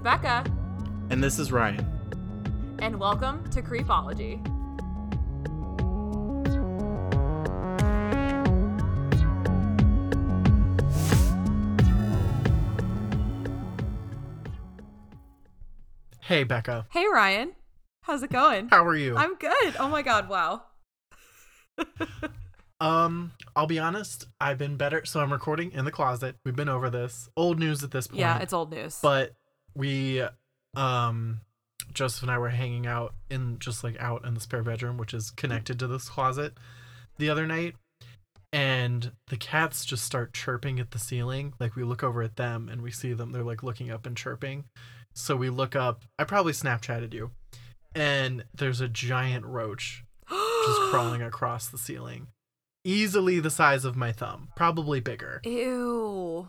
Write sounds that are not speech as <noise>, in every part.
It's Becca, And this is Ryan. and welcome to Creepology. Hey, Becca. Hey, Ryan. How's it going? How are you? I'm good. Oh my god, wow. <laughs> um, I'll be honest, I've been better. So I'm recording in the closet. We've been over this. Old news at this point. Yeah, it's old news. But we, um, Joseph and I were hanging out in just like out in the spare bedroom, which is connected to this closet, the other night. And the cats just start chirping at the ceiling. Like we look over at them and we see them. They're like looking up and chirping. So we look up. I probably Snapchatted you. And there's a giant roach <gasps> just crawling across the ceiling. Easily the size of my thumb, probably bigger. Ew.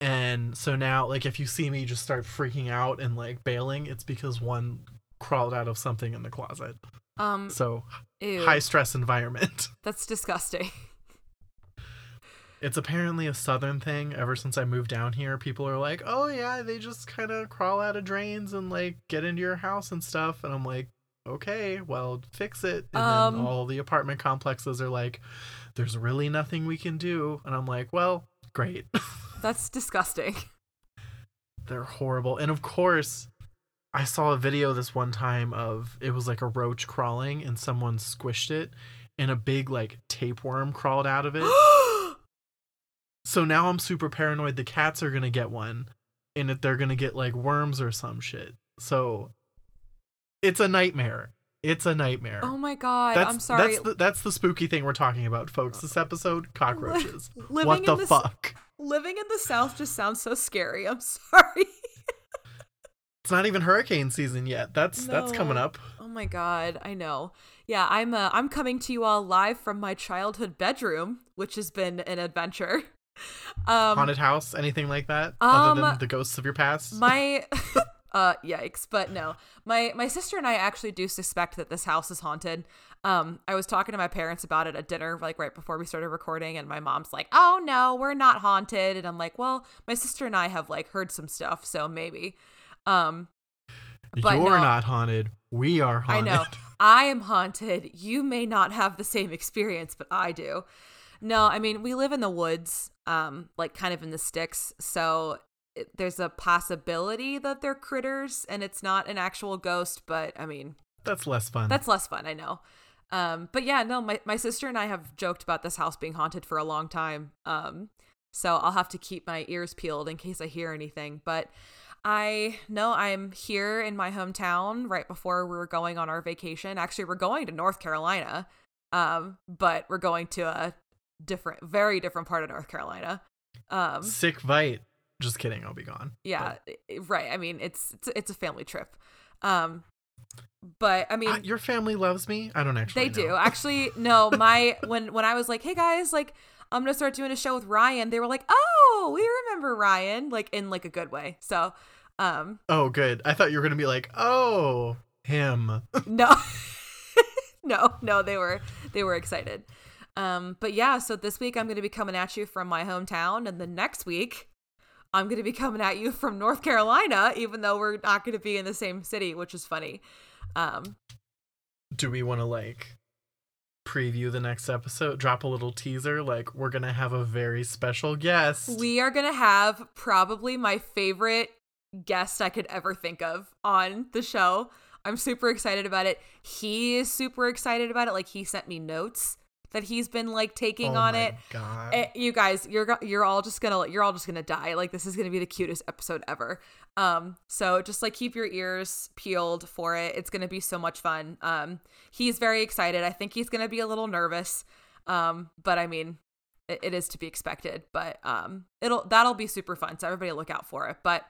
And so now, like, if you see me just start freaking out and like bailing, it's because one crawled out of something in the closet. Um, So, ew. high stress environment. <laughs> That's disgusting. It's apparently a southern thing. Ever since I moved down here, people are like, oh, yeah, they just kind of crawl out of drains and like get into your house and stuff. And I'm like, okay, well, fix it. And Um, then all the apartment complexes are like, there's really nothing we can do. And I'm like, well, great. <laughs> That's disgusting. They're horrible. And of course, I saw a video this one time of it was like a roach crawling and someone squished it and a big like tapeworm crawled out of it. <gasps> so now I'm super paranoid the cats are going to get one and that they're going to get like worms or some shit. So it's a nightmare. It's a nightmare. oh my god. that's, I'm sorry. That's the, that's the spooky thing we're talking about, folks. This episode, cockroaches. <laughs> Living what in the this- fuck? Living in the South just sounds so scary. I'm sorry. <laughs> It's not even hurricane season yet. That's that's coming up. Oh my god, I know. Yeah, I'm uh, I'm coming to you all live from my childhood bedroom, which has been an adventure. <laughs> Um haunted house, anything like that, other Um, than the ghosts of your past. my uh yikes, but no. My my sister and I actually do suspect that this house is haunted. Um I was talking to my parents about it at dinner like right before we started recording and my mom's like, "Oh no, we're not haunted." And I'm like, "Well, my sister and I have like heard some stuff, so maybe." Um but You're no. not haunted. We are haunted. I know. <laughs> I am haunted. You may not have the same experience, but I do. No, I mean, we live in the woods, um, like kind of in the sticks. So there's a possibility that they're critters and it's not an actual ghost, but I mean, That's less fun. that's less fun, I know. Um, but yeah, no, my, my sister and I have joked about this house being haunted for a long time. Um, so I'll have to keep my ears peeled in case I hear anything. But I know I'm here in my hometown right before we were going on our vacation. Actually, we're going to North Carolina, um, but we're going to a different, very different part of North Carolina. Um, sick bite. Just kidding. I'll be gone. yeah, i- right. I mean, it's it's, it's a family trip. Um, but I mean, Uh, your family loves me. I don't actually. they do. Actually, no, my when when I was like, "Hey guys, like I'm going to start doing a show with Ryan." They were like, "Oh, we remember Ryan," like in like a good way. So, um Oh, good. I thought you were gonna be like, oh, him. <laughs> no. <laughs> no, no, they were they were excited. Um but yeah, so this week I'm going to be coming at you from my hometown and the next week I'm going to be coming at you from North Carolina even though we're not going to be in the same city, which is funny. Um Do we want to like preview the next episode? Drop a little teaser. Like we're gonna have a very special guest. We are going to have probably my favorite guest I could ever think of on the show. I'm super excited about it. He is super excited about it. Like he sent me notes that he's been like taking oh on my it. God. Eh, you guys, you're you're all just gonna you're all just gonna die. Like this is gonna be the cutest episode ever. Um, so just like keep your ears peeled for it. It's gonna be so much fun. Um, he's very excited. I think he's gonna be a little nervous. Um, but I mean, it, it is to be expected. But um, it'll that'll be super fun. So everybody look out for it. But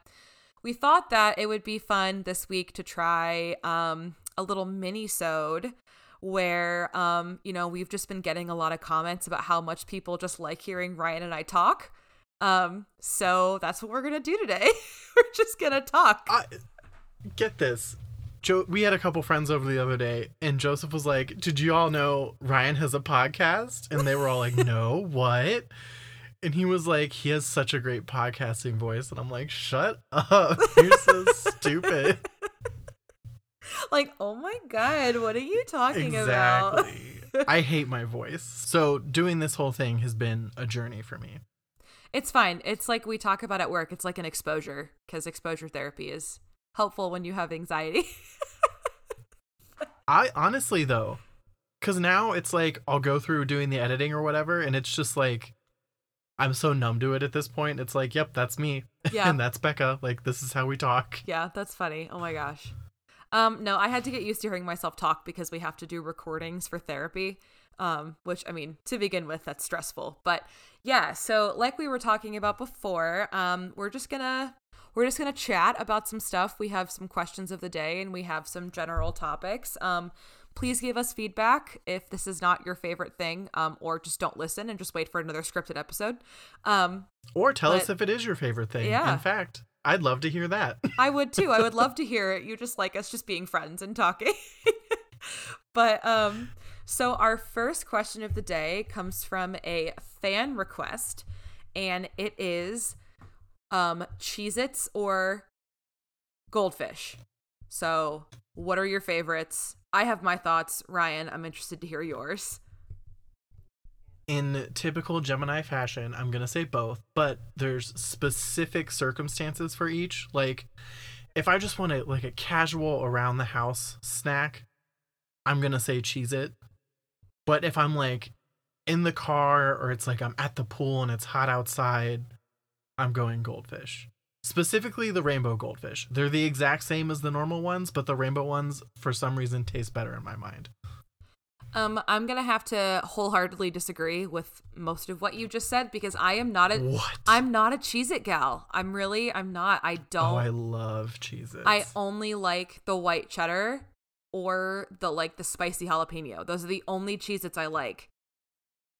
we thought that it would be fun this week to try um a little mini sode where um you know we've just been getting a lot of comments about how much people just like hearing Ryan and I talk um so that's what we're going to do today <laughs> we're just going to talk I, get this. Joe, we had a couple friends over the other day, and Joseph was like, "Did you all know Ryan has a podcast?" And they were all like, <laughs> "No, what?" and he was like, he has such a great podcasting voice. And I'm like, shut up. You're so <laughs> stupid. Like, oh my God, what are you talking about? Exactly. <laughs> I hate my voice. So doing this whole thing has been a journey for me. It's fine. It's like we talk about at work. It's like an exposure because exposure therapy is helpful when you have anxiety. I honestly though, because now it's like I'll go through doing the editing or whatever, and it's just like I'm so numb to it at this point. It's like, yep, that's me, Yeah. <laughs> and that's Becca. Like this is how we talk. yeah, that's funny. Oh my gosh. Um, no, I had to get used to hearing myself talk because we have to do recordings for therapy. Um, which I mean, to begin with, that's stressful. But yeah, so like we were talking about before, um, we're just gonna we're just gonna chat about some stuff. We have some questions of the day and we have some general topics. Um, please give us feedback if this is not your favorite thing, um, or just don't listen and just wait for another scripted episode. Um, Or tell us if it is your favorite thing. Yeah. In fact, I'd love to hear that. <laughs> I would too. I would love to hear it. You just like us just being friends and talking. <laughs> but um so our first question of the day comes from a fan request and it is um Cheez-Its or Goldfish. So, what are your favorites? I have my thoughts. Ryan, I'm interested to hear yours. In typical Gemini fashion, I'm going to say both, but there's specific circumstances for each. Like if I just want a like a casual around the house snack, I'm going to say Cheez-It. But if I'm like in the car or it's like I'm at the pool and it's hot outside, I'm going goldfish. Specifically the rainbow goldfish. They're the exact same as the normal ones, but the rainbow ones for some reason taste better in my mind. Um, I'm gonna have to wholeheartedly disagree with most of what you just said because I am not a What? I'm not a Cheez It gal. I'm really I'm not. I don't Oh, I love cheeses. I only like the white cheddar or the like the spicy jalapeno. Those are the only Cheez Its I like.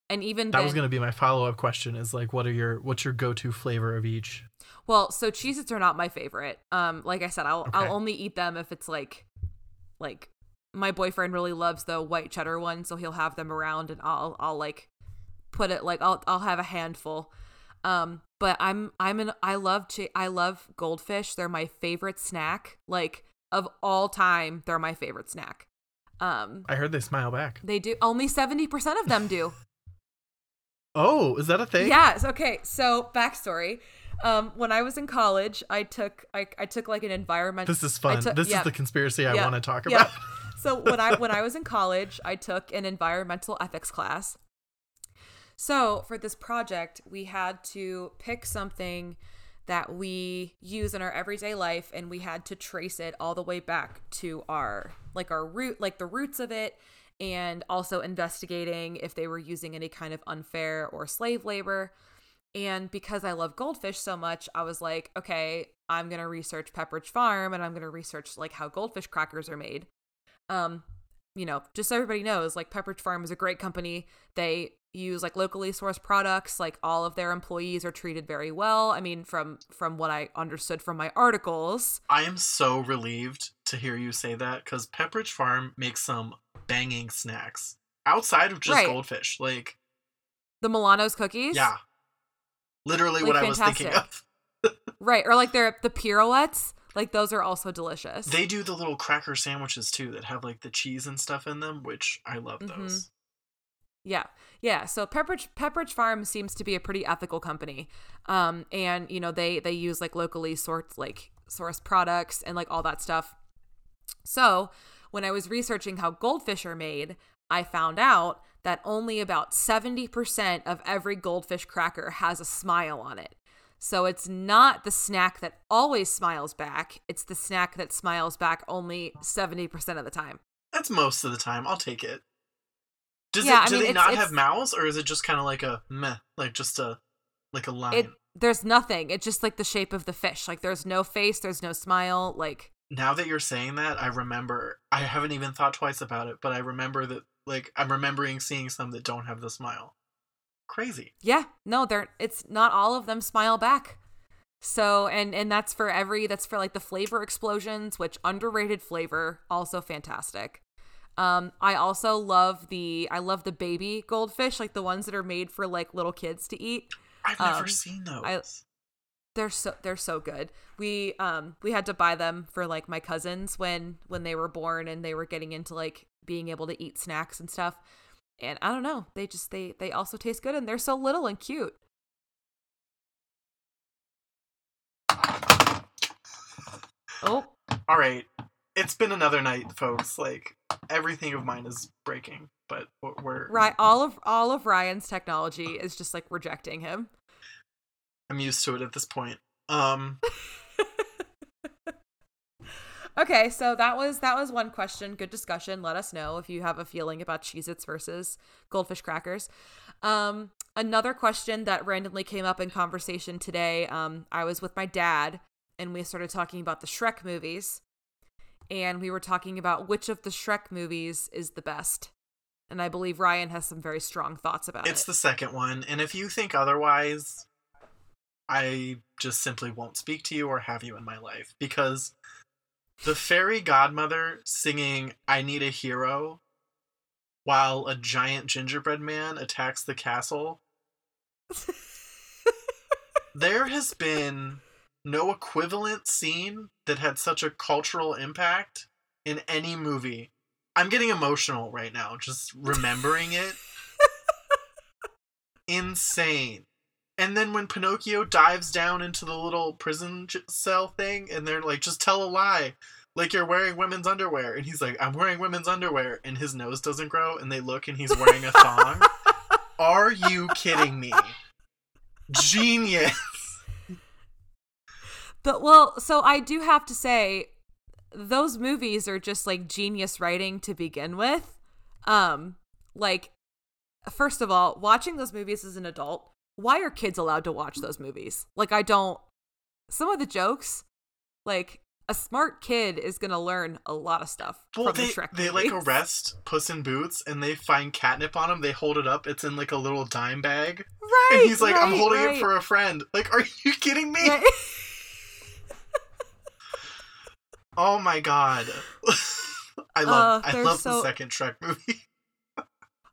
And even That then, was going to be my follow up question is like what are your what's your go to flavor of each? well, so Cheez Its are not my favorite. Um, like I said, I'll Okay. I'll only eat them if it's like like my boyfriend really loves the white cheddar one, so he'll have them around and I'll I'll like put it like I'll I'll have a handful. Um, but I'm I'm an I love che- I love goldfish. They're my favorite snack. Like of all time, they're my favorite snack. Um, I heard they smile back. they do only 70% of them do. <laughs> Oh, is that a thing? Yes. Okay. So backstory. Um, when I was in college, I took I, I took like an environment. This is fun. took- this yeah, is the conspiracy I yeah, want to talk yeah. about. So when I when I was in college, I took an environmental ethics class. So for this project, we had to pick something that we use in our everyday life and we had to trace it all the way back to our like our root like the roots of it and also investigating if they were using any kind of unfair or slave labor. And because I love goldfish so much, I was like, okay, I'm going to research Pepperidge Farm and I'm going to research like how goldfish crackers are made. Um, you know, just so everybody knows, like Pepperidge Farm is a great company. They use like locally sourced products. Like all of their employees are treated very well. I mean, from from what I understood from my articles. I am so relieved to hear you say that because Pepperidge Farm makes some banging snacks outside of just Right. goldfish. Like, The Milano's cookies. yeah, literally Like, what I was thinking of. <laughs> Right. Or like their the pirouettes. Like those are also delicious. They do the little cracker sandwiches too that have like the cheese and stuff in them, which I love Mhm. those. Yeah, yeah. So Pepperidge Pepperidge Farm seems to be a pretty ethical company, um, and you know they they use like locally sourced like sourced products and like all that stuff. So when I was researching how goldfish are made, I found out that only about seventy percent of every goldfish cracker has a smile on it. So it's not the snack that always smiles back; it's the snack that smiles back only seventy percent of the time. That's most of the time. I'll take it. Does Yeah, it? I Do mean, they it's- not it's- have mouths, or is it just kind of like a meh, like just a like a line? it there's nothing it's just like the shape of the fish like there's no face there's no smile like now that you're saying that, I remember. I haven't even thought twice about it, but I remember that. Like I'm remembering seeing some that don't have the smile. Crazy. yeah no they're it's not all of them smile back so and and that's for every that's for like the flavor explosions which underrated flavor also fantastic um i also love the i love the baby goldfish like the ones that are made for like little kids to eat I've never Um, seen those. I- they're so they're so good. We um we had to buy them for like my cousins when when they were born and they were getting into like being able to eat snacks and stuff. And I don't know, they just they they also taste good and they're so little and cute. Oh, All right. It's been another night, folks. Like everything of mine is breaking, but we're- we're right. All of all of Ryan's technology is just like rejecting him. I'm used to it at this point. Um <laughs> Okay, so that was that was one question. Good discussion. Let us know if you have a feeling about Cheez-Its versus goldfish crackers. Um, another question that randomly came up in conversation today. Um, I was with my dad and we started talking about the Shrek movies. And we were talking about which of the Shrek movies is the best. And I believe Ryan has some very strong thoughts about it's it. It's the second one, and if you think otherwise, I just simply won't speak to you or have you in my life because the fairy godmother singing I Need a Hero while a giant gingerbread man attacks the castle. there has been no equivalent scene that had such a cultural impact in any movie. I'm getting emotional right now just remembering it. <laughs> Insane. And then when Pinocchio dives down into the little prison cell thing and they're like just tell a lie like you're wearing women's underwear and he's like I'm wearing women's underwear and his nose doesn't grow and they look and he's wearing a thong. <laughs> Are you kidding me? Genius. But well, so I do have to say those movies are just like genius writing to begin with. Um like first of all, watching those movies as an adult, why are kids allowed to watch those movies? Like I don't some of the jokes like a smart kid is going to learn a lot of stuff Well, from they, the Shrek they like arrest Puss in Boots and they find catnip on him. They hold it up. It's in like a little dime bag. Right. And he's like, I'm holding right. it for a friend. Like, are you kidding me? Right. <laughs> <laughs> Oh my god. <laughs> I love Uh, I love so- the second Shrek movie.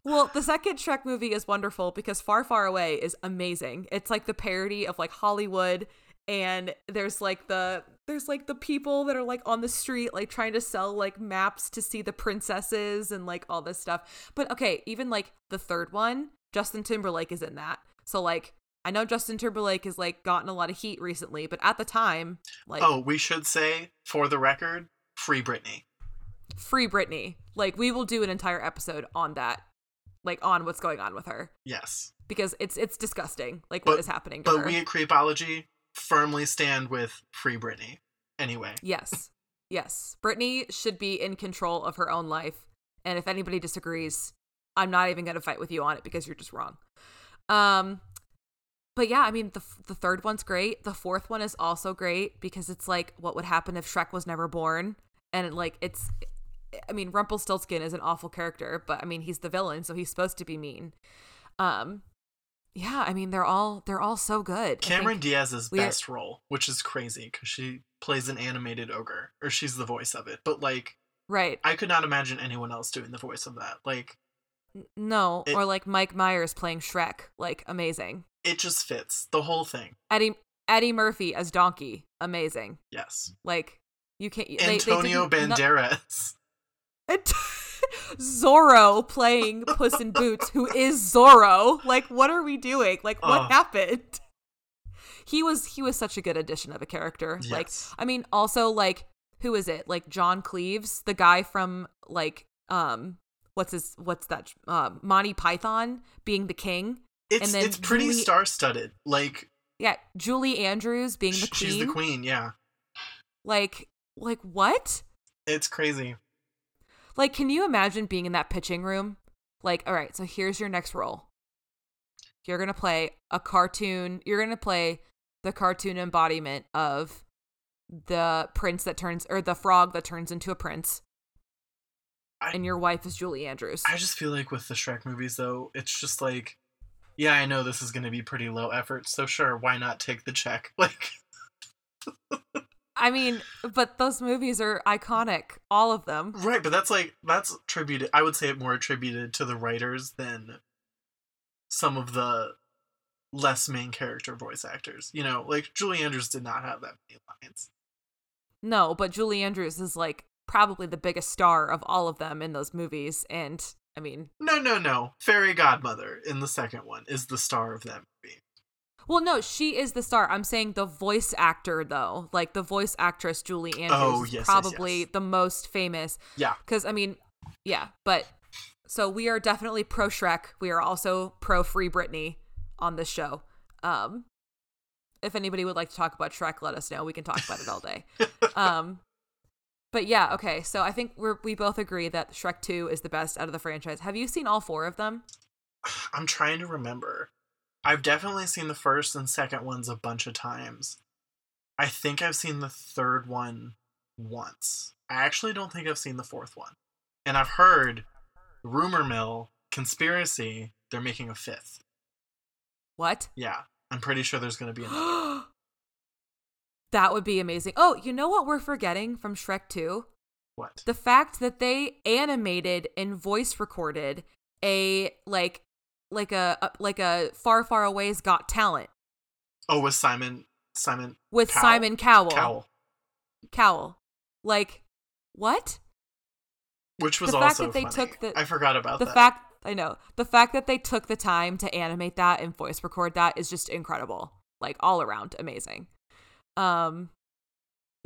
Well, the second Shrek movie is wonderful because Far Far Away is amazing. It's like the parody of like Hollywood and there's like the there's like the people that are like on the street like trying to sell like maps to see the princesses and like all this stuff. But okay, even like the third one, Justin Timberlake is in that. So like I know Justin Timberlake has like gotten a lot of heat recently, but at the time, like oh, we should say, for the record, free Britney. free Britney. Like we will do an entire episode on that. Like on what's going on with her. Yes. because it's it's disgusting like what But- is happening But her. we at Creepology firmly stand with free Britney. Anyway. yes yes Britney should be in control of her own life and if anybody disagrees i'm not even going to fight with you on it because you're just wrong um but yeah i mean the, the third one's great the fourth one is also great because it's like what would happen if shrek was never born and it, like it's i mean rumpelstiltskin is an awful character but i mean he's the villain so he's supposed to be mean um yeah i mean they're all they're all so good Cameron Diaz's best role, which is crazy because she plays an animated ogre, or she's the voice of it. But like, right I could not imagine anyone else doing the voice of that. Like, No, It- or like Mike Myers playing Shrek, like amazing. it just fits the whole thing. Eddie Eddie Murphy as Donkey, amazing. Yes. Like you can't. they- they Antonio didn't- Banderas. Ant- <laughs> Zorro playing Puss in Boots, who is Zorro. Like, what are we doing? Like, what Ugh. happened? <laughs> He was he was such a good addition of a character. Like, I mean, also like, who is it? Like John Cleese, the guy from like, um, what's his what's that? Uh, Monty Python being the king. It's then it's pretty Julie- star studded. Like Yeah, Julie Andrews being the queen. she's the queen. Yeah, Like, like what? it's crazy. Like, can you imagine being in that pitching room? Like, all right, so here's your next role. You're gonna play a cartoon. You're gonna play the cartoon embodiment of the prince that turns or the frog that turns into a prince, I- and your wife is Julie Andrews. I just feel like with the Shrek movies, though, it's just like, yeah, I know this is going to be pretty low effort, so sure, why not take the check? <laughs> Like, <laughs> I mean, but those movies are iconic, all of them. right, but that's like that's attributed. I would say it more attributed to the writers than some of the less main character voice actors. You know, like Julie Andrews did not have that many lines. No, but Julie Andrews is like probably the biggest star of all of them in those movies. And I mean, No, no, no. Fairy Godmother in the second one is the star of that movie. Well, no, she is the star. I'm saying the voice actor, though, like the voice actress Julie Andrews, Oh, is yes, yes, probably yes. the most famous. Yeah. Because I mean, yeah, but so we are definitely pro Shrek. We are also pro Free Britney on this show. Um, if anybody would like to talk about Shrek, let us know. We can talk about it all day. <laughs> um, but yeah, okay. So I think we're we both agree that Shrek Two is the best out of the franchise. Have you seen all four of them? <sighs> I'm trying to remember. I've definitely seen the first and second ones a bunch of times. I think I've seen the third one once. I actually don't think I've seen the fourth one. And I've heard rumor mill conspiracy they're making a fifth. What? Yeah, I'm pretty sure there's going to be another. <gasps> that would be amazing. Oh, you know what we're forgetting from Shrek 2? what? The fact that they animated and voice recorded a like like a, like a far far away's got talent Oh, with Simon Simon with Cowell? Simon Cowell. Cowell, Cowell. Like what? which was The fact also that they funny. took the- I forgot about the that. fact I know. The fact that they took the time to animate that and voice record that is just incredible. Like all around amazing. Um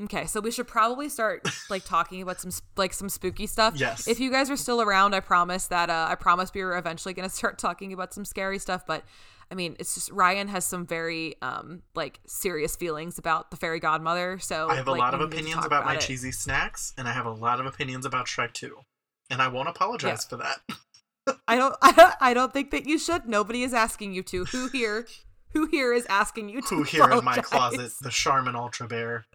Okay, so we should probably start like talking about some like some spooky stuff. Yes. If you guys are still around, I promise that uh I promise we are eventually going <laughs> to start talking about some scary stuff, but I mean, it's just Ryan has some very um like serious feelings about the fairy godmother, so I have a like, lot of we need to opinions talk about, my it. cheesy snacks, and I have a lot of opinions about Shrek 2. And I won't apologize for that. <laughs> <laughs> I don't I don't think that you should. Nobody is asking you to. Who here who here is asking you to Who here in my closet, the Charmin Ultra Bear,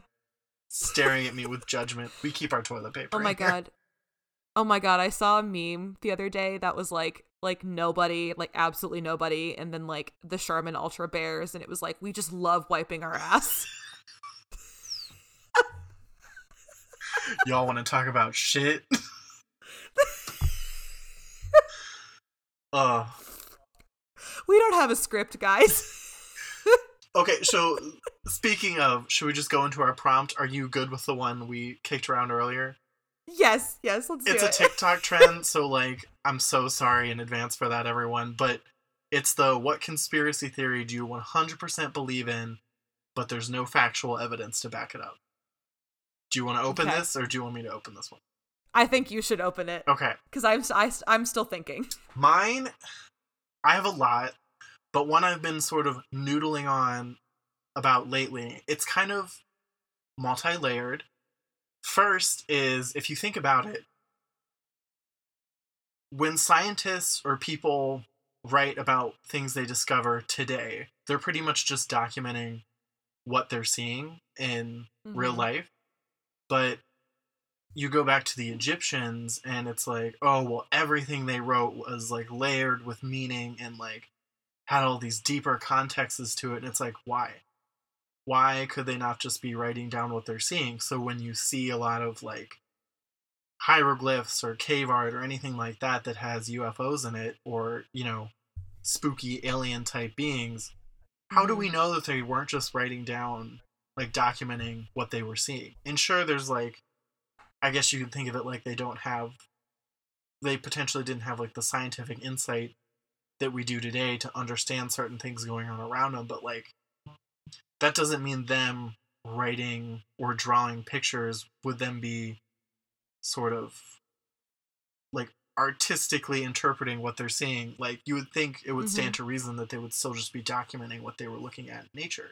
staring at me with judgment. We keep our toilet paper. Oh my in here. god. Oh my god, I saw a meme the other day that was like like nobody, like absolutely nobody, and then like the Charmin Ultra Bears, and it was like we just love wiping our ass. <laughs> Y'all want to talk about shit? <laughs> uh, we don't have a script, guys. Okay, so speaking of, should we just go into our prompt? Are you good with the one we kicked around earlier? yes, yes, let's it's do it. It's a. TikTok <laughs> trend, so like I'm so sorry in advance for that, everyone. But it's the what conspiracy theory do you 100% believe in, but there's no factual evidence to back it up. Do you want to open Okay. this, or do you want me to open this one? I think you should open it Okay, because I'm I, I'm still thinking. mine. I have a lot, but one I've been sort of noodling on about lately. It's kind of multi-layered. First is if you think about it, when scientists or people write about things they discover today, they're pretty much just documenting what they're seeing in real Mhm. life. But you go back to the Egyptians and it's like, oh, well, everything they wrote was like layered with meaning and like had all these deeper contexts to it. And it's like, why? Why could they not just be writing down what they're seeing? So when you see a lot of like hieroglyphs or cave art or anything like that that has UFOs in it or, you know, spooky alien type beings, how do we mm. know that they weren't just writing down, like documenting what they were seeing? And sure, there's like, I guess you could think of it like they don't have, they potentially didn't have like the scientific insight that we do today to understand certain things going on around them, but like, that doesn't mean them writing or drawing pictures would then be sort of like artistically interpreting what they're seeing. Like you would think it would stand mm-hmm. to reason that they would still just be documenting what they were looking at in nature.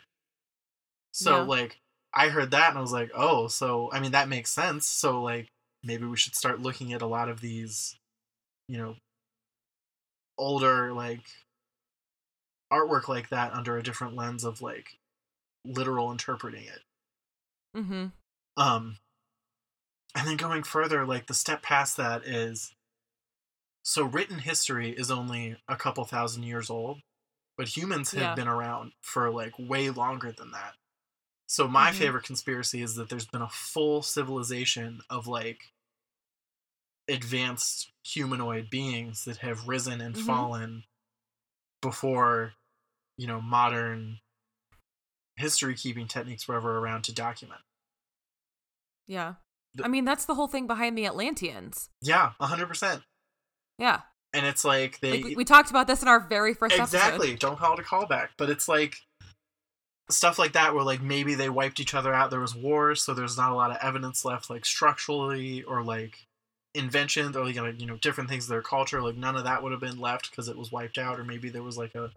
So Yeah. like i heard that and i was like oh so i mean that makes sense. So like maybe we should start looking at a lot of these you know older like artwork like that under a different lens of like literal interpreting it Mm-hmm. um, and then going further, like the step past that is so written history is only a couple thousand years old, but humans have Yeah. been around for like way longer than that. So my Mhm. favorite conspiracy is that there's been a full civilization of like advanced humanoid beings that have risen and Mhm. fallen before you know modern history keeping techniques were ever around to document. Yeah. The- I mean, that's the whole thing behind the Atlanteans. Yeah, hundred percent. Yeah. And it's like they Like, we, we talked about this in our very first exactly episode. don't call it a callback, but it's like stuff like that where like maybe they wiped each other out. There was wars, so there's not a lot of evidence left, like structurally or like inventions or like you know different things of their culture. Like none of that would have been left because it was wiped out, or maybe there was like a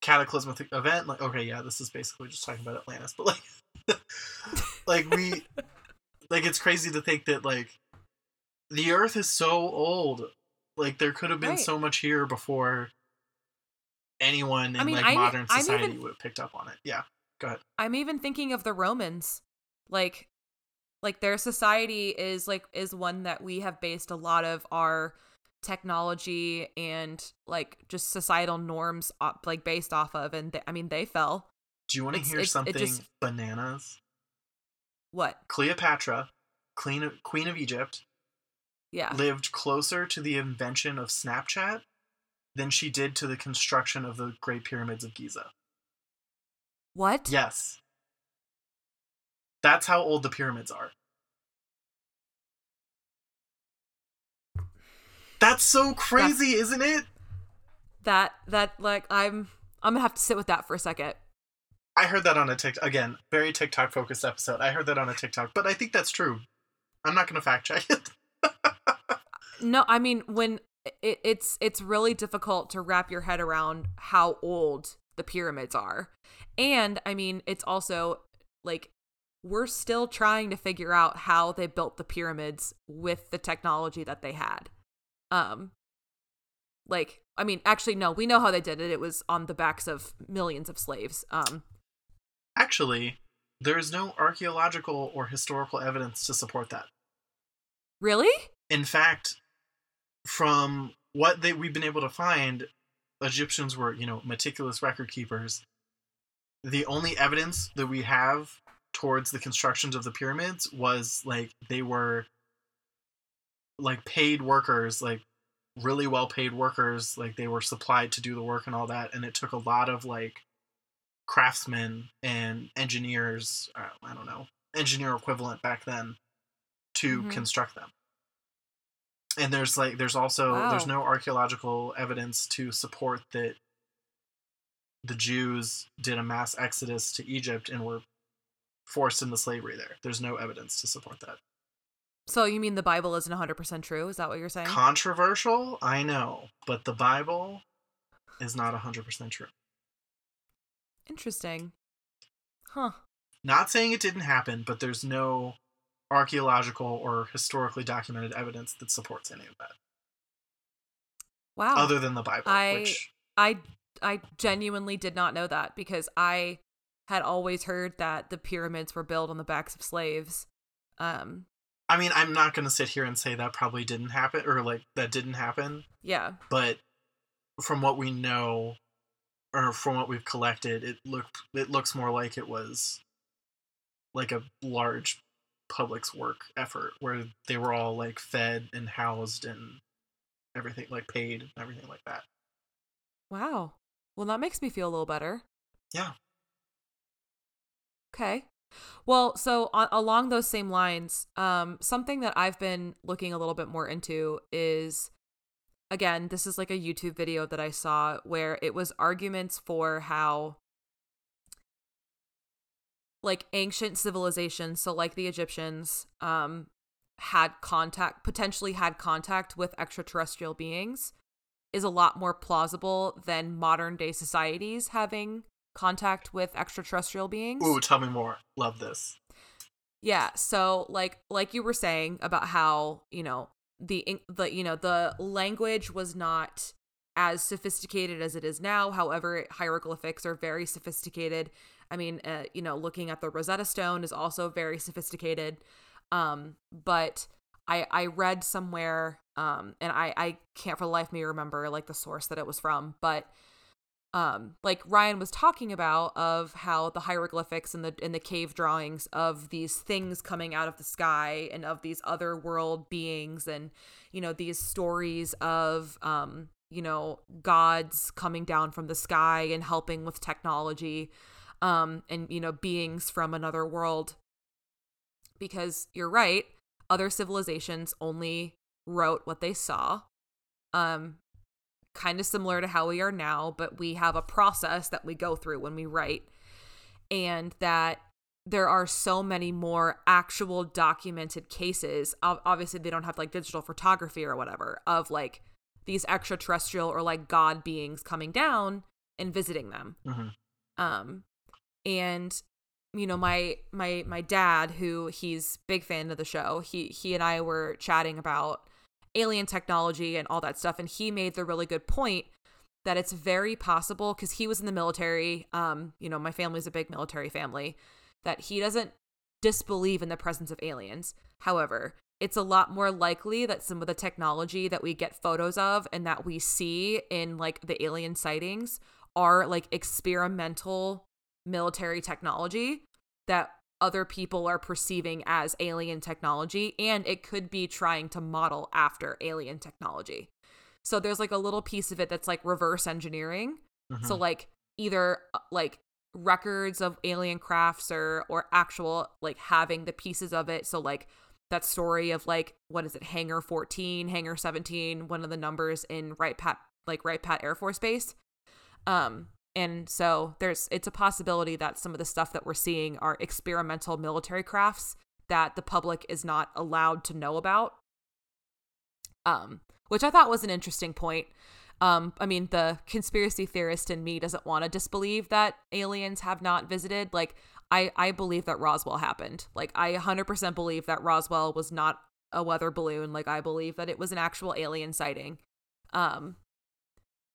cataclysmic event. Like okay, yeah, this is basically just talking about Atlantis, <laughs> but like like we like it's crazy to think that like the earth is so old like there could have been Right. so much here before anyone in I mean, like I'm- modern society even- would have picked up on it yeah go ahead I'm even thinking of the Romans. Like like their society is like is one that we have based a lot of our technology and like just societal norms op- like based off of and they, I mean they fell. do you want to hear it something just- bananas What? cleopatra queen of, queen of egypt Yeah. lived closer to the invention of snapchat than she did to the construction of the great pyramids of giza What? yes that's how old the pyramids are That's so crazy, isn't it? That that like I'm I'm gonna have to sit with that for a second. I heard that on a TikTok again, very TikTok focused episode. I heard that on a TikTok, but I think that's true. I'm not to fact check it. <laughs> No, I mean when it, it's it's really difficult to wrap your head around how old the pyramids are. And I mean, it's also like we're still trying to figure out how they built the pyramids with the technology that they had. Um like I mean, actually no, we know how they did it. It was on the backs of millions of slaves. Um Actually, there is no archaeological or historical evidence to support that. really? In fact, from what they, we've been able to find, Egyptians were, you know, meticulous record keepers. The only evidence that we have towards the constructions of the pyramids was like they were like paid workers, like really well paid workers, like they were supplied to do the work and all that, and it took a lot of like craftsmen and engineers, uh, I don't know, engineer equivalent back then to Mhm. construct them and there's like there's also there's no archaeological evidence to support that the Jews did a mass exodus to Egypt and were forced into slavery there. There's no evidence to support that. So you mean the Bible isn't 100% true? Is that what you're saying? Controversial, I know, but the Bible is not 100% true. Interesting. Huh. Not saying it didn't happen, but there's no archaeological or historically documented evidence that supports any of that Wow. other than the Bible, I- which I I genuinely did not know that because I had always heard that the pyramids were built on the backs of slaves. Um I mean, I'm not going to sit here and say that probably didn't happen or like that didn't happen, yeah. but from what we know or from what we've collected, it looked it looks more like it was like a large public's work effort where they were all like fed and housed and everything like paid and everything like that. Wow. Well, that makes me feel a little better. Yeah. Okay. Well, so on, along those same lines, um, something that I've been looking a little bit more into is, again, this is like a YouTube video that I saw where it was arguments for how, like, ancient civilizations, so like the Egyptians, um, had contact, potentially had contact with extraterrestrial beings, is a lot more plausible than modern day societies having contact with extraterrestrial beings. Ooh, tell me more. Love this. Yeah, so like like you were saying about how, you know, the the you know, the language was not as sophisticated as it is now. However, hieroglyphics are very sophisticated. I mean, uh, you know, looking at the Rosetta Stone is also very sophisticated. Um, but I I read somewhere um and I I can't for the life of me remember like the source that it was from, but um like Ryan was talking about of how the hieroglyphics and the in the cave drawings of these things coming out of the sky and of these other world beings and you know these stories of um you know, gods coming down from the sky and helping with technology um and you know, beings from another world. Because you're right, other civilizations only wrote what they saw. Um kind of similar to how we are now, but we have a process that we go through when we write and that there are so many more actual documented cases. Obviously, they don't have like digital photography or whatever of like these extraterrestrial or like god beings coming down and visiting them. Mm-hmm. Um, and you know my my my dad, who he's big fan of the show. He he and I were chatting about alien technology and all that stuff, and he made the really good point that it's very possible because he was in the military. Um, you know, my family's a big military family that he doesn't disbelieve in the presence of aliens. However, it's a lot more likely that some of the technology that we get photos of and that we see in like the alien sightings are like experimental military technology that other people are perceiving as alien technology and it could be trying to model after alien technology. So there's like a little piece of it that's like reverse engineering. Mm-hmm. So like either uh, like records of alien crafts or or actual like having the pieces of it so like that story of like what is it hangar 14 hangar 17 one of the numbers in Wright Pat like Wright Pat air force base um and so there's it's a possibility that some of the stuff that we're seeing are experimental military crafts that the public is not allowed to know about um which i thought was an interesting point um, I mean, the conspiracy theorist in me doesn't want to disbelieve that aliens have not visited. Like, I I believe that Roswell happened. Like, I 100% believe that Roswell was not a weather balloon. Like, I believe that it was an actual alien sighting. Um,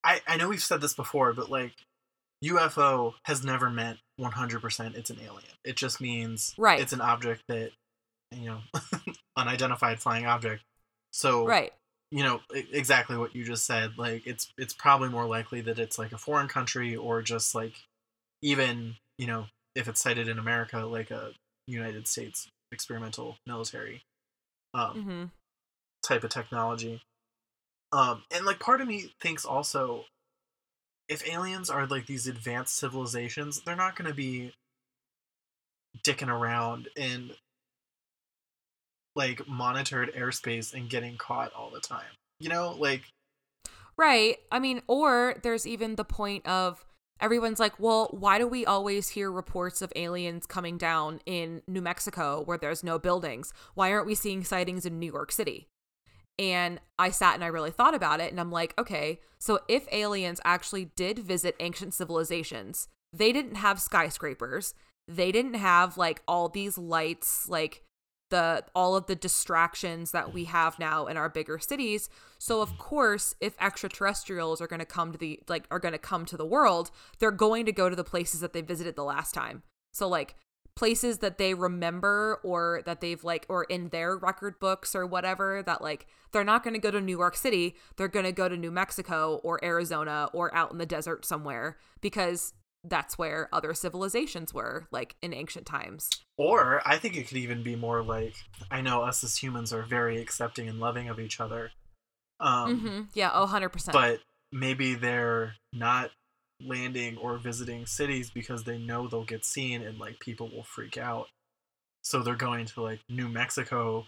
I I know we've said this before, but like, UFO has never meant 100% it's an alien. It just means right. it's an object that you know, <laughs> unidentified flying object. So right you know exactly what you just said like it's it's probably more likely that it's like a foreign country or just like even you know if it's sighted in america like a united states experimental military um, mm-hmm. type of technology um and like part of me thinks also if aliens are like these advanced civilizations they're not going to be dicking around in like monitored airspace and getting caught all the time. You know, like Right. I mean, or there's even the point of everyone's like, well, why do we always hear reports of aliens coming down in New Mexico where there's no buildings? Why aren't we seeing sightings in New York City? And I sat and I really thought about it and I'm like, okay, so if aliens actually did visit ancient civilizations, they didn't have skyscrapers. They didn't have like all these lights, like the all of the distractions that we have now in our bigger cities. So of course, if extraterrestrials are going to come to the like are going to come to the world, they're going to go to the places that they visited the last time. So like places that they remember or that they've like or in their record books or whatever that like they're not going to go to New York City, they're going to go to New Mexico or Arizona or out in the desert somewhere because that's where other civilizations were, like in ancient times. Or I think it could even be more like I know us as humans are very accepting and loving of each other. Um, mm-hmm. Yeah, oh, 100%. But maybe they're not landing or visiting cities because they know they'll get seen and like people will freak out. So they're going to like New Mexico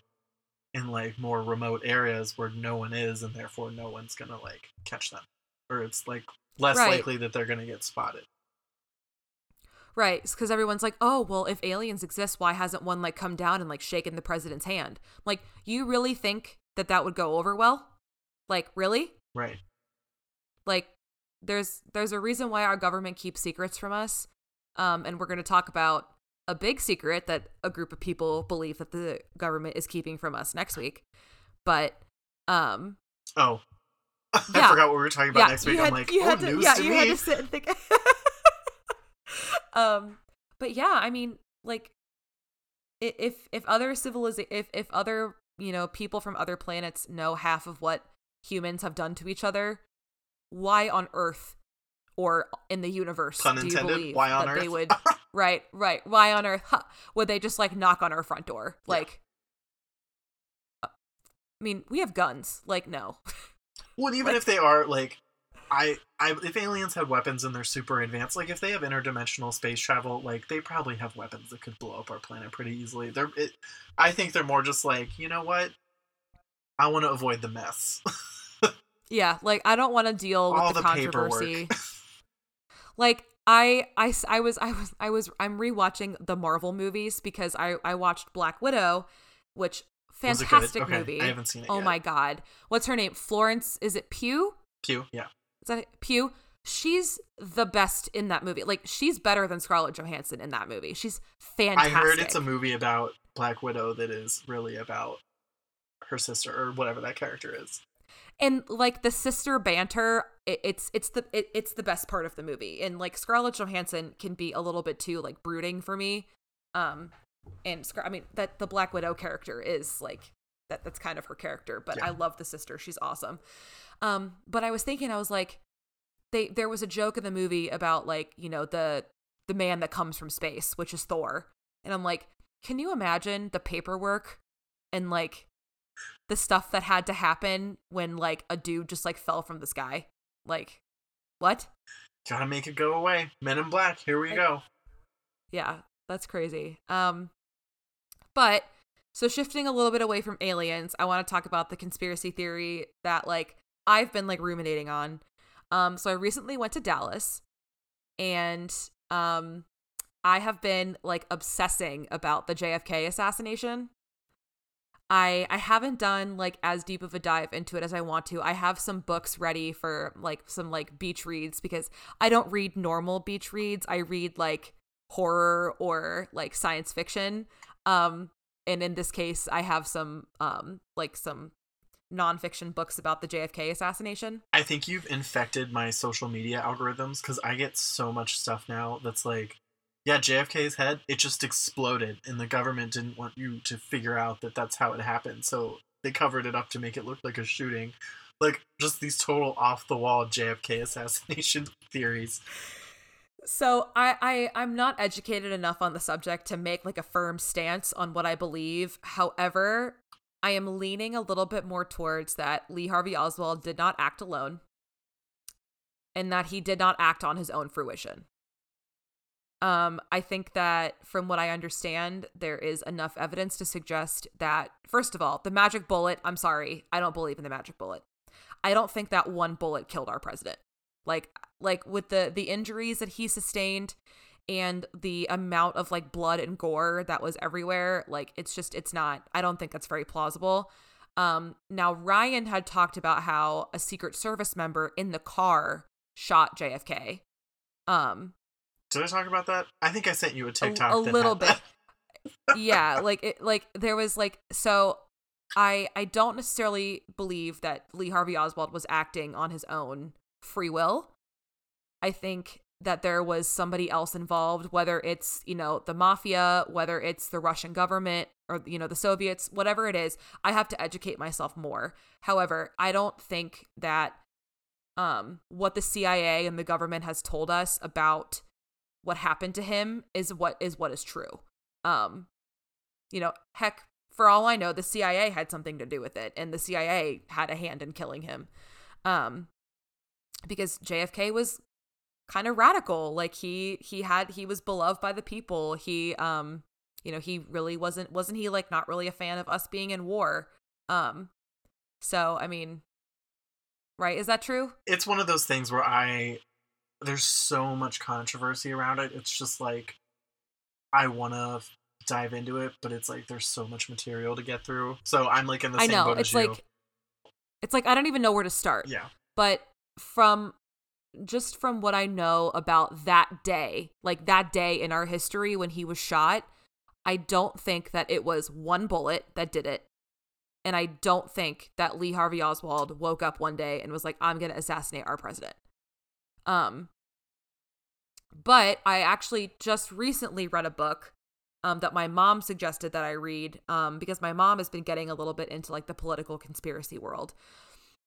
in like more remote areas where no one is and therefore no one's gonna like catch them. Or it's like less right. likely that they're gonna get spotted. Right, because everyone's like, "Oh, well, if aliens exist, why hasn't one like come down and like shaken the president's hand?" Like, you really think that that would go over well? Like, really? Right. Like, there's there's a reason why our government keeps secrets from us, um, and we're going to talk about a big secret that a group of people believe that the government is keeping from us next week. But, um, oh, <laughs> I yeah. forgot what we were talking about yeah, next week. Had, I'm like, you oh, had to, news yeah, to you me. had to sit and think. <laughs> um but yeah i mean like if if other civilization if if other you know people from other planets know half of what humans have done to each other why on earth or in the universe Pun do intended. you believe why on that earth? they would <laughs> right right why on earth huh, would they just like knock on our front door like uh, i mean we have guns like no <laughs> Well, even if they are like, I, I, if aliens had weapons and they're super advanced, like if they have interdimensional space travel, like they probably have weapons that could blow up our planet pretty easily. They're, it, I think they're more just like, you know what? I want to avoid the mess. <laughs> yeah, like I don't want to deal with All the, the controversy. <laughs> I, I, I was, I was, I was, I'm rewatching the Marvel movies because I, I watched Black Widow, which Was it good? fantastic Okay, movie. I haven't seen it Oh yet. my god, what's her name? Florence? Is it Pugh? Pew, yeah. Is that it? Pugh? She's the best in that movie. Like she's better than Scarlett Johansson in that movie. She's fantastic. I heard it's a movie about Black Widow that is really about her sister or whatever that character is. And like the sister banter it, it's it's the it, it's the best part of the movie. And like scarlett johansson can be a little bit too like brooding for me. Um and Scar- i mean that the black widow character is like that that's kind of her character but Yeah. i love the sister. She's awesome. Um but i was thinking i was like they there was a joke in the movie about like you know the the man that comes from space which is thor. And i'm like can you imagine the paperwork and like the stuff that had to happen when like a dude just like fell from the sky. Like what? Gotta make it go away. Men in Black, here we go. yeah that's crazy. Um but so shifting a little bit away from aliens i want to talk about the conspiracy theory that like i've been like ruminating on. Um so i recently went to dallas and um i have been like obsessing about the jfk assassination I I haven't done like as deep of a dive into it as I want to. I have some books ready for like some like beach reads because I don't read normal beach reads. I read like horror or like science fiction. Um and in this case I have some um like some nonfiction books about the JFK assassination. I think you've infected my social media algorithms because I get so much stuff now that's like, yeah, JFK's head, it just exploded, and the government didn't want you to figure out that that's how it happened. So they covered it up to make it look like a shooting. Like, just these total off the wall JFK assassination <laughs> theories. So I, I I'm not educated enough on the subject to make like a firm stance on what I believe. However, I am leaning a little bit more towards that Lee Harvey Oswald did not act alone and that he did not act on his own fruition. Um, I think that from what I understand, there is enough evidence to suggest that, first of all, the magic bullet, I'm sorry, I don't believe in the magic bullet. I don't think that one bullet killed our president. Like like with the the injuries that he sustained and the amount of like blood and gore that was everywhere, like it's just it's not I don't think that's very plausible. Um now Ryan had talked about how a secret service member in the car shot JFK. Um Did I talk about that? I think I sent you a a, TikTok. a that little bit <laughs> yeah like it like there was like so i i don't necessarily believe that lee harvey oswald was acting on his own free will i think that there was somebody else involved whether it's you know the mafia whether it's the russian government or you know the soviets whatever it is i have to educate myself more however i don't think that um what the cia and the government has told us about what happened to him is what is what is true. Um you know heck for all i know the cia had something to do with it and the cia had a hand in killing him. Um because jfk was kind of radical like he he had he was beloved by the people. He um you know he really wasn't wasn't he like not really a fan of us being in war? Um so i mean right is that true? It's one of those things where I there's so much controversy around it. It's just like I want to dive into it, but it's like there's so much material to get through. So I'm like in the i same know boat it's as you. like it's like i don't even know where to start yeah, but from just from what I know about that day, like that day in our history when he was shot, I don't think that it was one bullet that did it. And I don't think that Lee Harvey Oswald woke up one day and was like, I'm going to assassinate our president. Um, but I actually just recently read a book um, that my mom suggested that I read um, because my mom has been getting a little bit into like the political conspiracy world.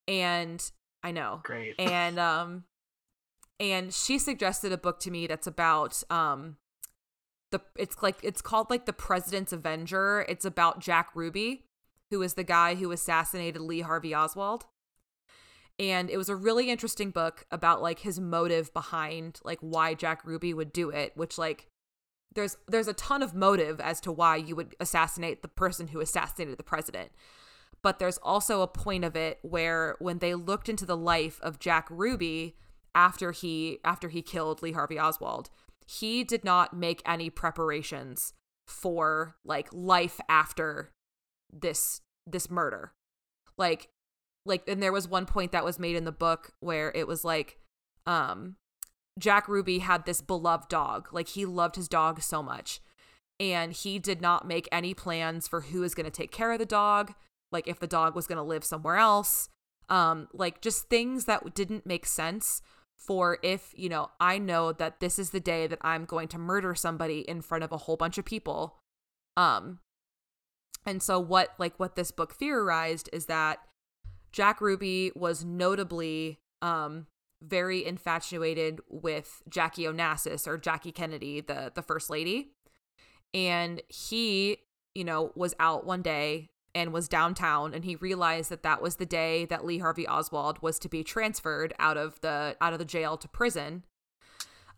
And I know great. <laughs> and um and she suggested a book to me that's about um the it's like it's called like the president's avenger it's about jack ruby who is the guy who assassinated lee harvey oswald and it was a really interesting book about like his motive behind like why Jack Ruby would do it, which like there's there's a ton of motive as to why you would assassinate the person who assassinated the president. But there's also a point of it where when they looked into the life of Jack Ruby after he after he killed Lee Harvey Oswald, he did not make any preparations for like life after this this murder. Like like and there was one point that was made in the book where it was like um Jack Ruby had this beloved dog. Like he loved his dog so much. And he did not make any plans for who is going to take care of the dog, like if the dog was going to live somewhere else. Um like just things that didn't make sense for if, you know, I know that this is the day that I'm going to murder somebody in front of a whole bunch of people. Um and so what like what this book theorized is that Jack Ruby was notably um, very infatuated with Jackie Onassis or Jackie Kennedy, the the first lady. And he, you know, was out one day and was downtown and he realized that that was the day that Lee Harvey Oswald was to be transferred out of the out of the jail to prison.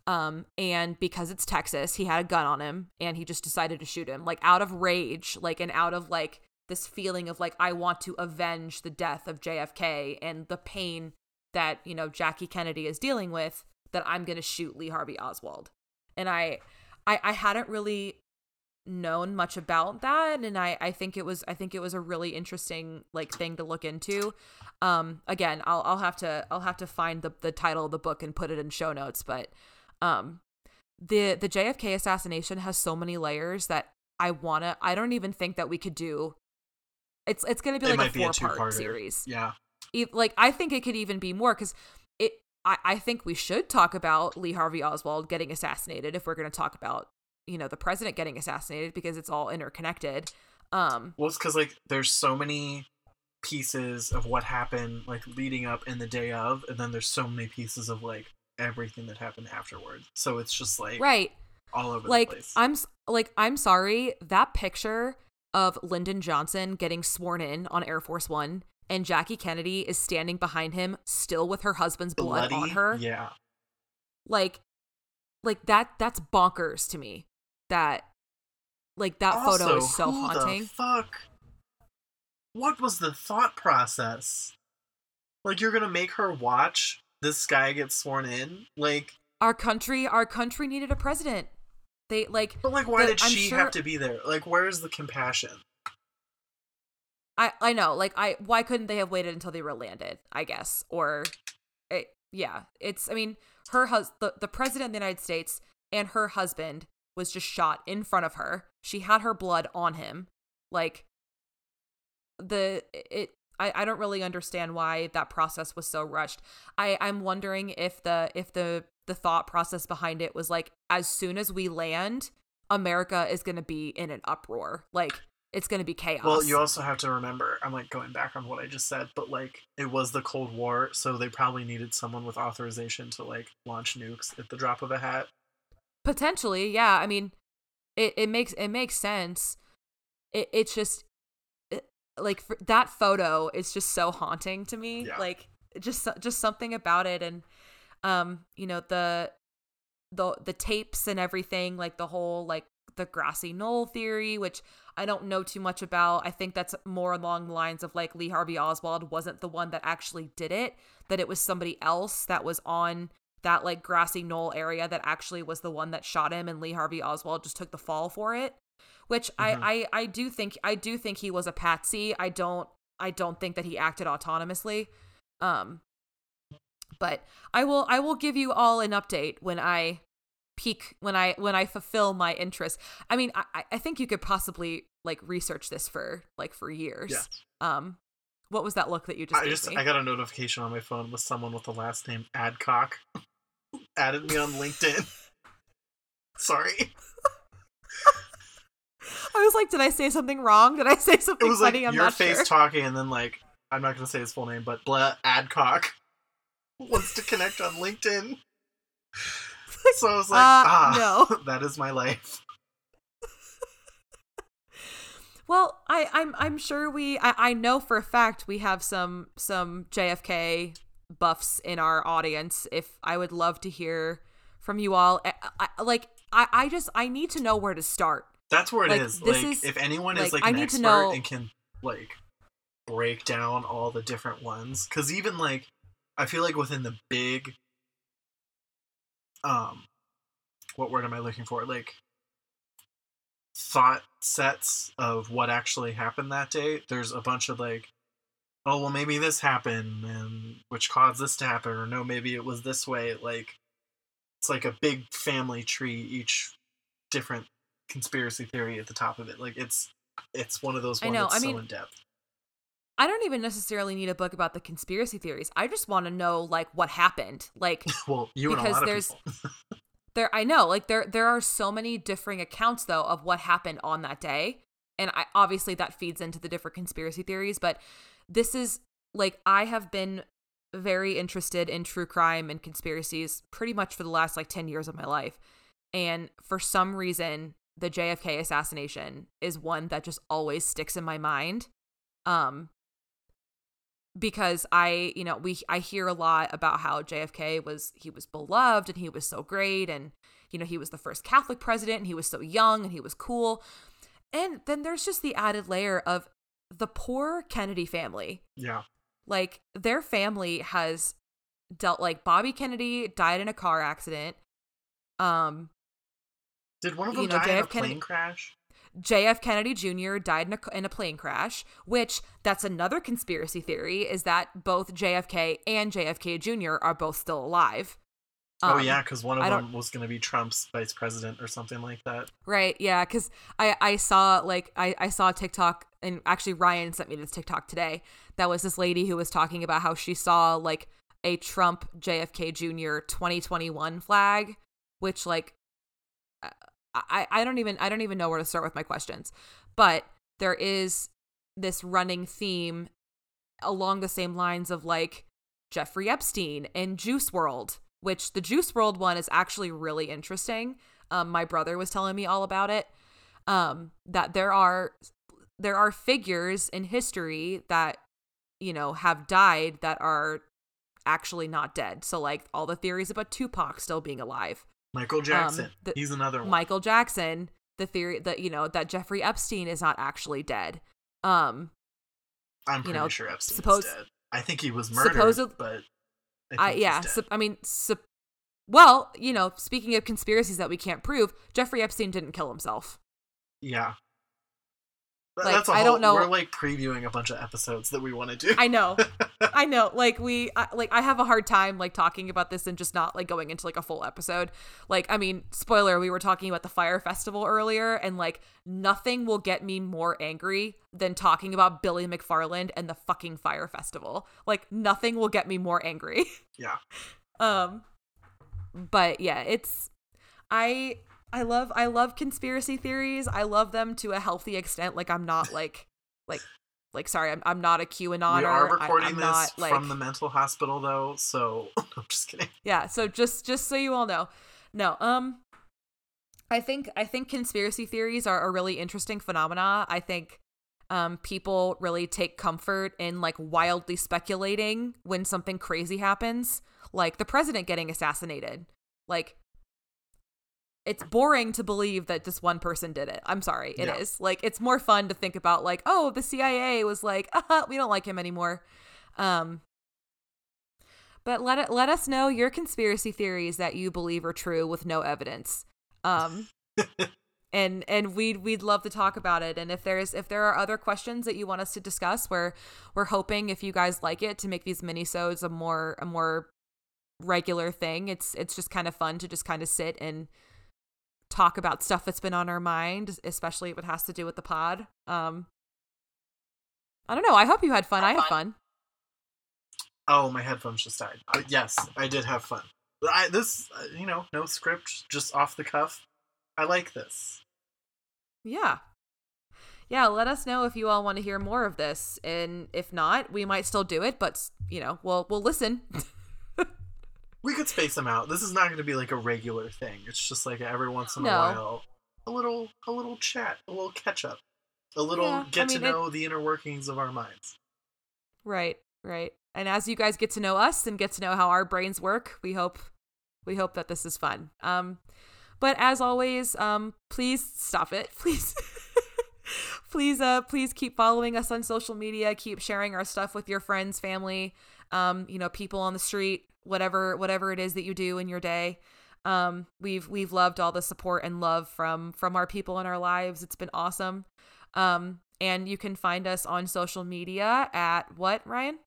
Um and because it's Texas, he had a gun on him and he just decided to shoot him like out of rage, like and out of like this feeling of like I want to avenge the death of JFK and the pain that, you know, Jackie Kennedy is dealing with that I'm going to shoot Lee Harvey Oswald. And I I I hadn't really known much about that and I I think it was I think it was a really interesting like thing to look into. Um again, I'll I'll have to I'll have to find the the title of the book and put it in show notes, but um the the JFK assassination has so many layers that I want to I don't even think that we could do it's it's going to be It like a be a four part series. Yeah. Like I think it could even be more because it. I, I think we should talk about Lee Harvey Oswald getting assassinated if we're going to talk about you know the president getting assassinated because it's all interconnected. Um, Well, it's because like there's so many pieces of what happened like leading up in the day of, and then there's so many pieces of like everything that happened afterwards. So it's just like right. all over like the place. I'm like I'm sorry that picture of Lyndon Johnson getting sworn in on Air Force 1 and Jackie Kennedy is standing behind him still with her husband's blood on her. Yeah. Like like that that's bonkers to me. That like that photo is so haunting. The fuck. What was the thought process? Like you're gonna make her watch this guy get sworn in? Like, our country our country needed a president. They like but like, why The- did she sure- have to be there? Like, where's the compassion? I I know, like I why couldn't they have waited until they were landed? I guess, or, it, yeah, it's. I mean, her hus the the president of the United States and her husband was just shot in front of her. She had her blood on him, like the it. I, I don't really understand why that process was so rushed. I I'm wondering if the if the the thought process behind it was like as soon as we land, America is going to be in an uproar. Like it's going to be chaos. Well, you also have to remember, I'm like going back on what I just said, but like it was the Cold War, so they probably needed someone with authorization to like launch nukes at the drop of a hat. Potentially, yeah. I mean, it, it makes it makes sense. It it's just it, like for, that photo is just so haunting to me. Yeah. Like just just something about it, and um, you know the the the tapes and everything, like the whole like the grassy knoll theory, which I don't know too much about. I think that's more along the lines of like Lee Harvey Oswald wasn't the one that actually did it, that it was somebody else that was on that like grassy knoll area that actually was the one that shot him and Lee Harvey Oswald just took the fall for it. Which Mhm. I, I I do think I do think he was a patsy. I don't I don't think that he acted autonomously. Um but I will I will give you all an update when I peak when I when I fulfill my interest. I mean, I I think you could possibly like research this for like for years. Yeah. Um, what was that look that you just I gave just me? I got a notification on my phone with someone with the last name Adcock <laughs> added me on LinkedIn. <laughs> Sorry. <laughs> I was like, did I say something wrong? Did I say It something was like funny? I'm your not face sure. talking and then like I'm not gonna say his full name, but blah Adcock <laughs> wants to connect on LinkedIn. <laughs> So I was like, Uh, ah, no. <laughs> that is my life. Well, I, I'm I'm sure we I, I know for a fact we have some some JFK buffs in our audience if I would love to hear from you all. I, I, like I, I just I need to know where to start. That's where it is. Like, this Like, is- if anyone like, is like I an need to expert know- and can like break down all the different ones, because even like I feel like within the big, um, what word am I looking for? Like thought sets of what actually happened that day. There's a bunch of like, oh well, maybe this happened, and which caused this to happen, or no, maybe it was this way. Like it's like a big family tree, each different conspiracy theory at the top of it. Like it's it's one of those I ones know, that's I so mean- in depth. I don't even necessarily need a book about the conspiracy theories. I just want to know like what happened. Like <laughs> Well, you and a because there's- people. <laughs> there I know, like there there are so many differing accounts though of what happened on that day. And I obviously that feeds into the different conspiracy theories, but this is like I have been very interested in true crime and conspiracies pretty much for the last like 10 years of my life. And for some reason, the JFK assassination is one that just always sticks in my mind. Um because I, you know, we I hear a lot about how JFK was he was beloved and he was so great and you know, he was the first Catholic president and he was so young and he was cool. And then there's just the added layer of the poor Kennedy family. Yeah. Like their family has dealt like Bobby Kennedy died in a car accident. Um Did one of You them know, die in a JF plane Kennedy- crash? JF Kennedy Jr. died in a, in a plane crash, which that's another conspiracy theory is that both JFK and JFK Jr. are both still alive. oh Um, yeah, because one of them was going to be Trump's vice president or something like that. Right. Yeah. Cause I, I saw like, I, I saw a TikTok and actually Ryan sent me this TikTok today. That was this lady who was talking about how she saw like a Trump JFK Jr. 2021 flag, which like, I, I don't even, I don't even know where to start with my questions, but there is this running theme along the same lines of like Jeffrey Epstein and Juice WRLD, which the Juice WRLD one is actually really interesting. Um, my brother was telling me all about it. Um, that there are there are figures in history that you know have died that are actually not dead. So like all the theories about Tupac still being alive, Michael Jackson. Um, the- He's another one. Michael Jackson, the theory that you know that Jeffrey Epstein is not actually dead. Um, I'm you pretty know, sure Epstein's suppose- dead. I think he was murdered, supposed- but I, I yeah, dead. I mean, sup- well, you know, speaking of conspiracies that we can't prove, Jeffrey Epstein didn't kill himself. yeah. Like, That's a I whole, don't know- We're like previewing a bunch of episodes that we want to do. I know, <laughs> I know. Like we, I, like I have a hard time like talking about this and just not like going into like a full episode. Like, I mean, spoiler: we were talking about the Fyre Festival earlier, and like nothing will get me more angry than talking about Billy McFarland and the fucking Fyre Festival. Like, nothing will get me more angry. yeah. <laughs> um but yeah it's i i love i love conspiracy theories. I love them to a healthy extent. Like i'm not like like like sorry i'm, I'm not a qanon we are I- recording I'm this not, like, from the mental hospital, though, so <laughs> I'm just kidding. yeah so just just so you all know. No um i think i think conspiracy theories are a really interesting phenomena. I think um people really take comfort in like wildly speculating when something crazy happens like the president getting assassinated. Like it's boring to believe that just one person did it. I'm sorry, it is Yeah. Like it's more fun to think about like, oh, the CIA was like, <laughs> uh, we don't like him anymore. Um but let it let us know your conspiracy theories that you believe are true with no evidence. Um <laughs> and and we'd we'd love to talk about it. And if there's if there are other questions that you want us to discuss, we're we're hoping if you guys like it to make these minisodes a more a more regular thing. It's it's just kind of fun to just kind of sit and talk about stuff that's been on our mind, especially if it has to do with the pod. Um I don't know. I hope you had fun. I had fun. Oh, my headphones just died. Uh, yes, I did have fun. I, this, uh, you know, no script, just off the cuff. I like this. Yeah. Yeah, let us know if you all want to hear more of this. And if not, we might still do it, but you know, we'll we'll listen. <laughs> We could space them out. This is not going to be like a regular thing. It's just like every once in No. a while, a little, a little chat, a little catch up, a little Yeah, I get mean, to it- know the inner workings of our minds. right, right. and as you guys get to know us and get to know how our brains work, we hope we hope that this is fun. Um, but as always, um, please stop it, <laughs> please. please uh please keep following us on social media keep sharing our stuff with your friends family um you know people on the street whatever whatever it is that you do in your day um we've we've loved all the support and love from from our people in our lives it's been awesome um and you can find us on social media at what ryan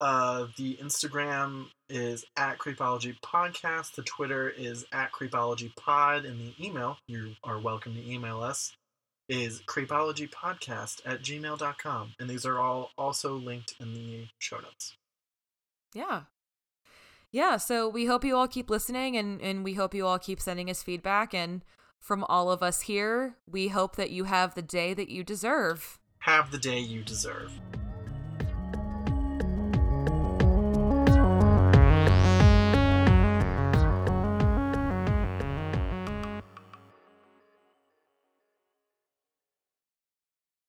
uh the instagram is at creepology podcast the twitter is at creepology pod and the email you are welcome to email us is creepologypodcast at gmail.com. And these are all also linked in the show notes. Yeah. Yeah. So we hope you all keep listening and, and we hope you all keep sending us feedback. And from all of us here, we hope that you have the day that you deserve. Have the day you deserve.